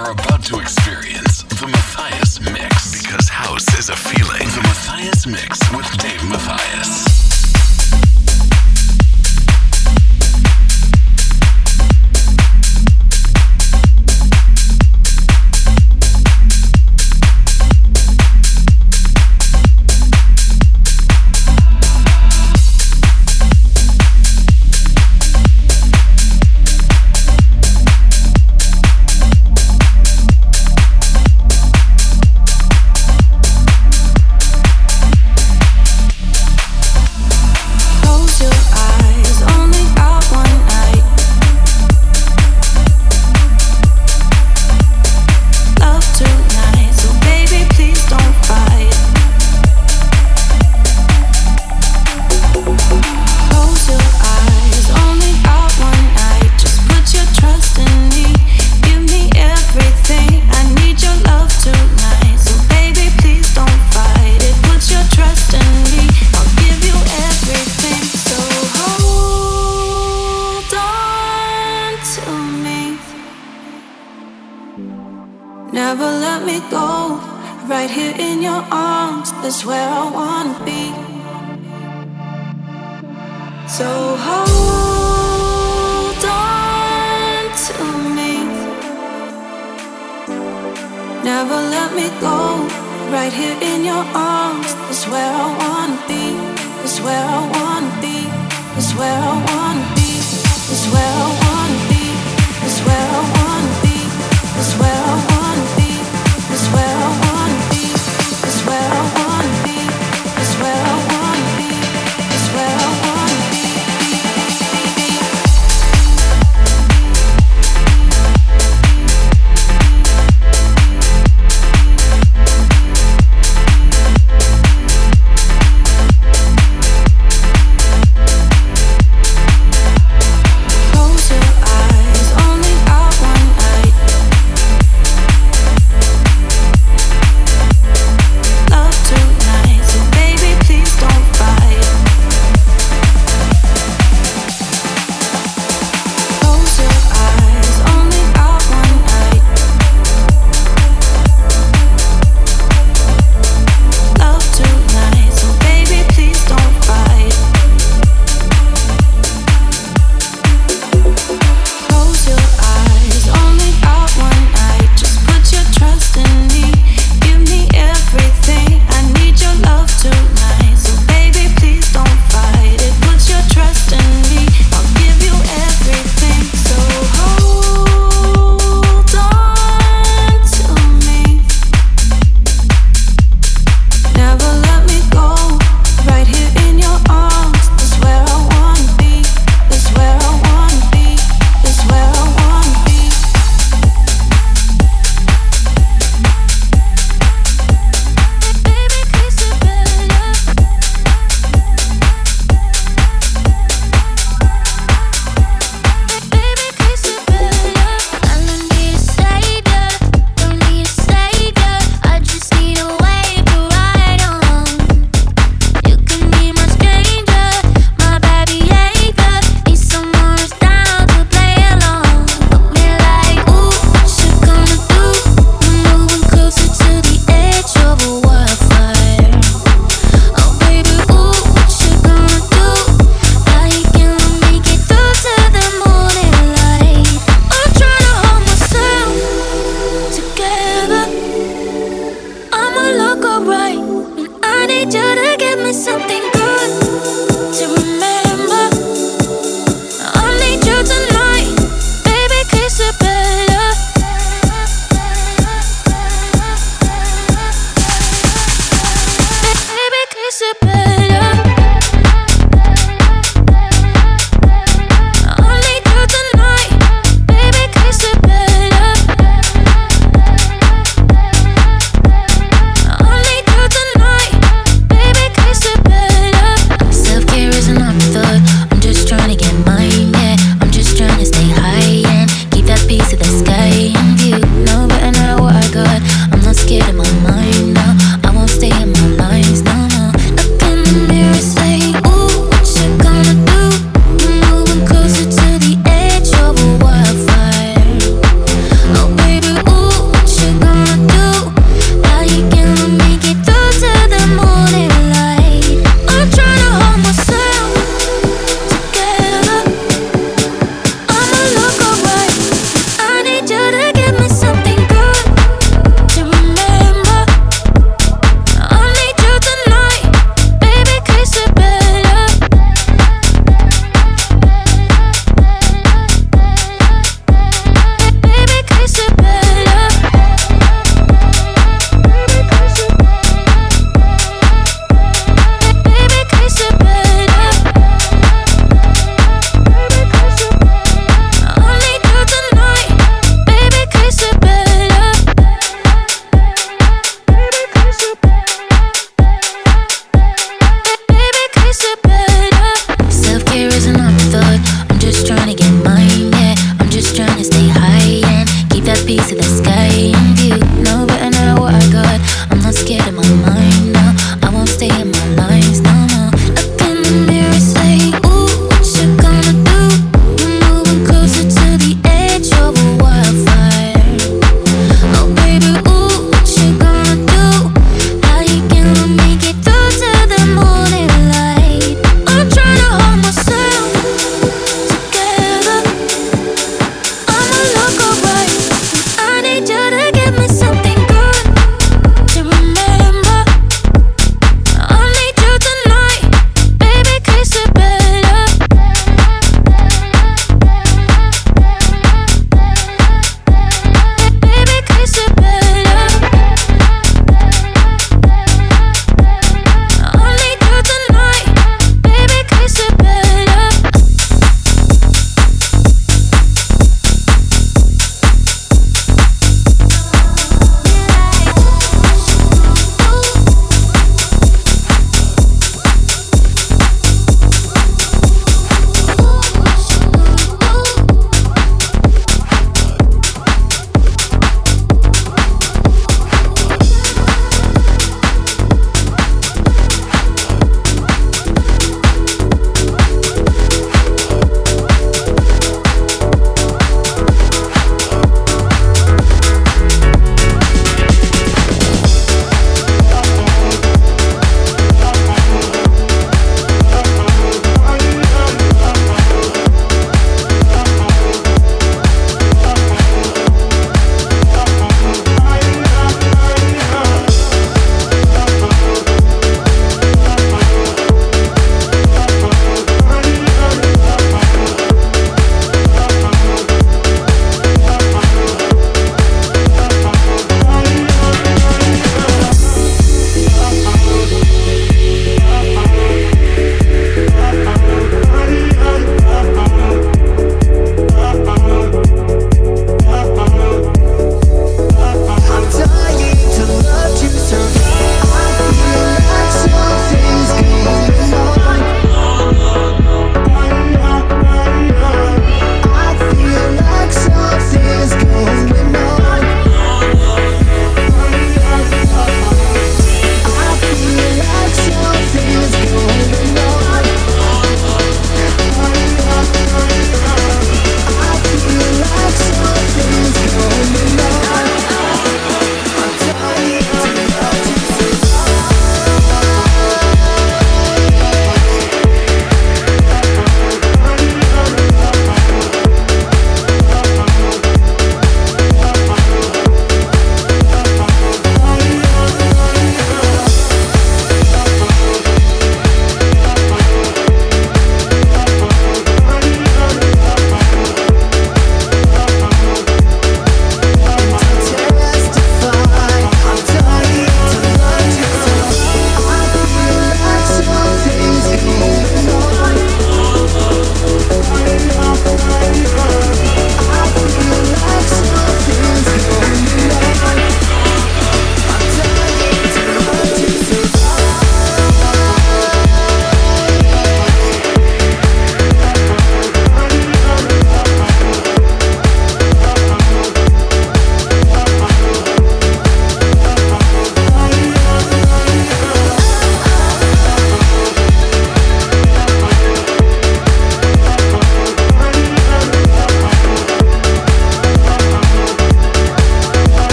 are about to experience the Matthias Mix. Because house is a feeling. The Matthias Mix with Dave Matthias.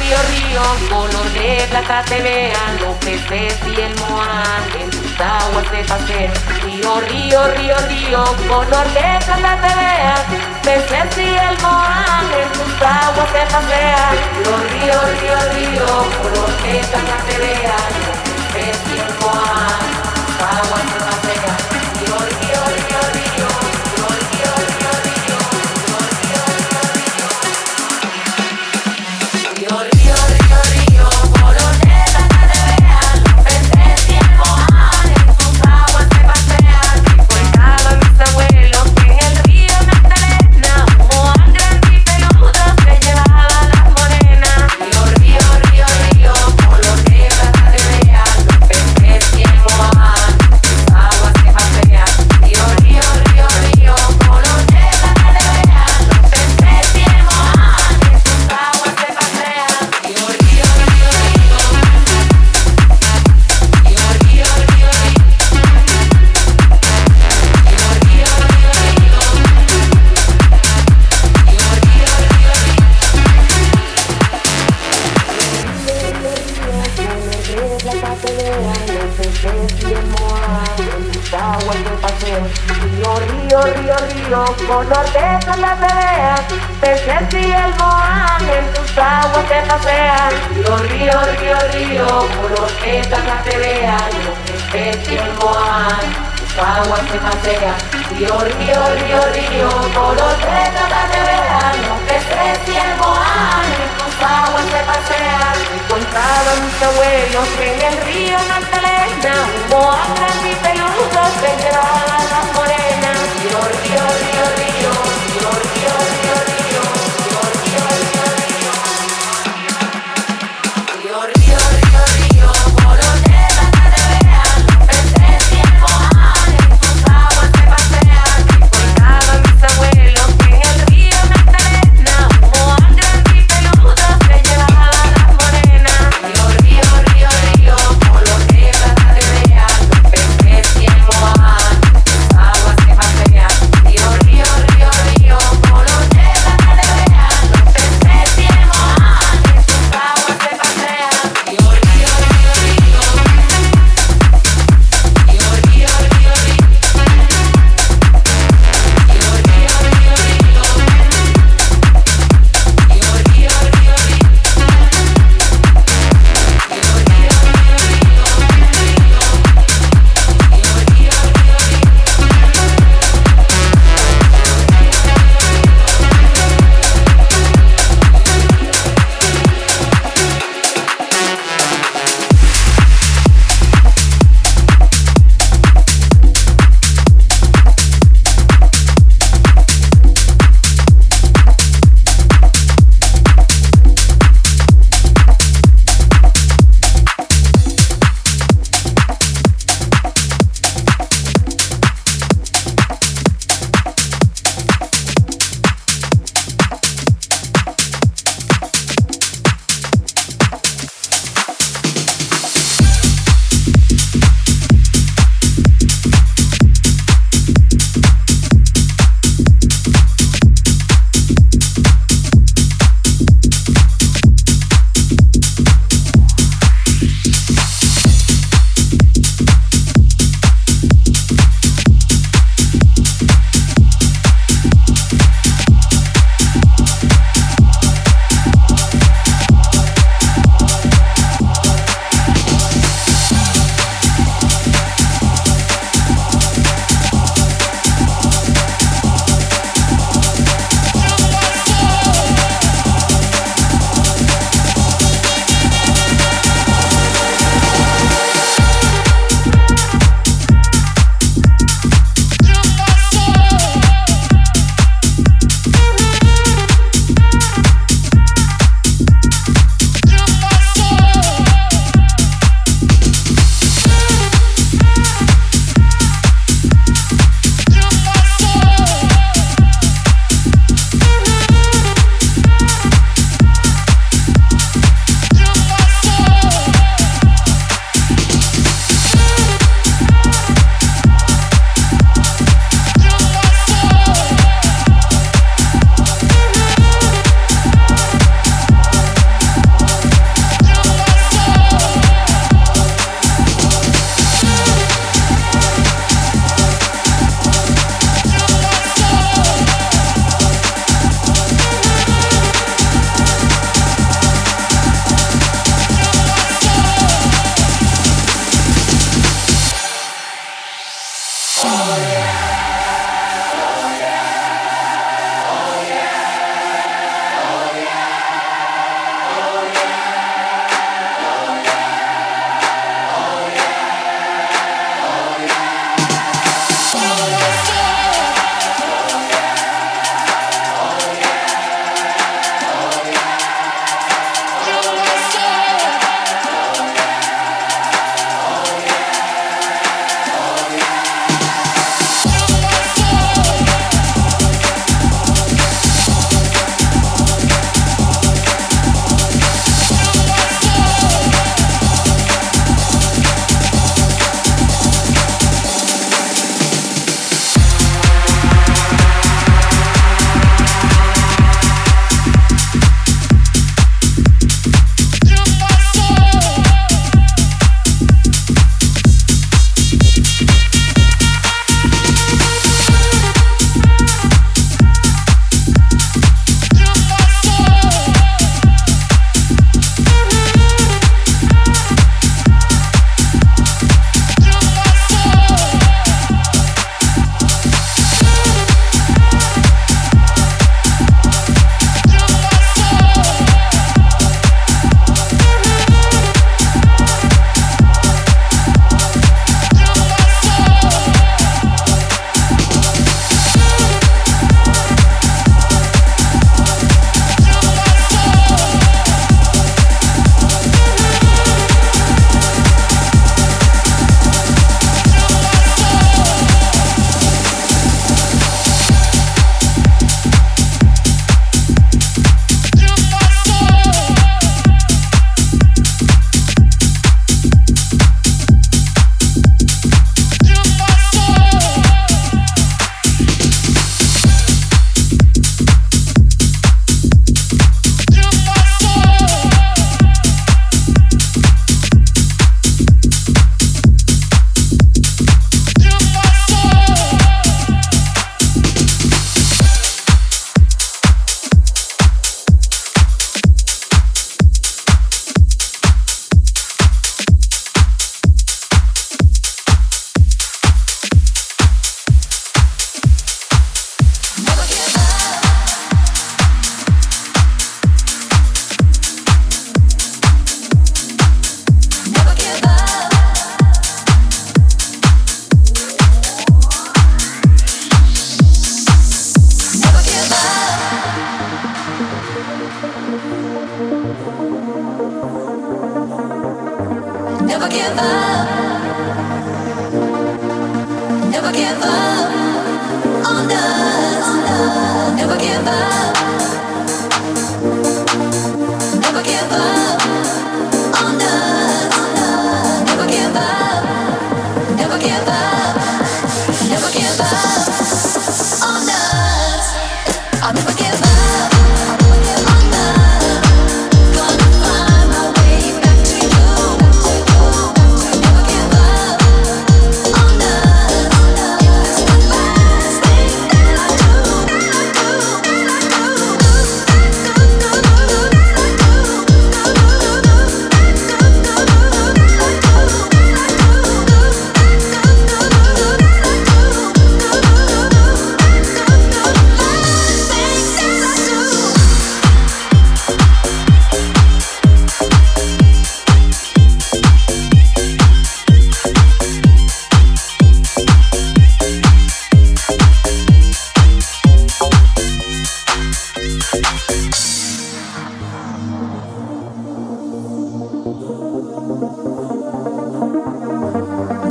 Río, río, color de plata te vean los peces y el moán en tus aguas se pasean. Río, río, río, río, color de plata te vean, peces y el moán en tus aguas se pasean. Río, río, río, río, color de plata te vean, los peces y el moán aguas mundo te plateas, te sientes y el Moan en tus aguas te pasean. Los ríos, río, río, por los que la pelea, los que y el Moan, tus aguas te pasean. Río, río, río, río, por los que la pelea, los que y el en tus aguas te pasean. Encontraba mis abuelos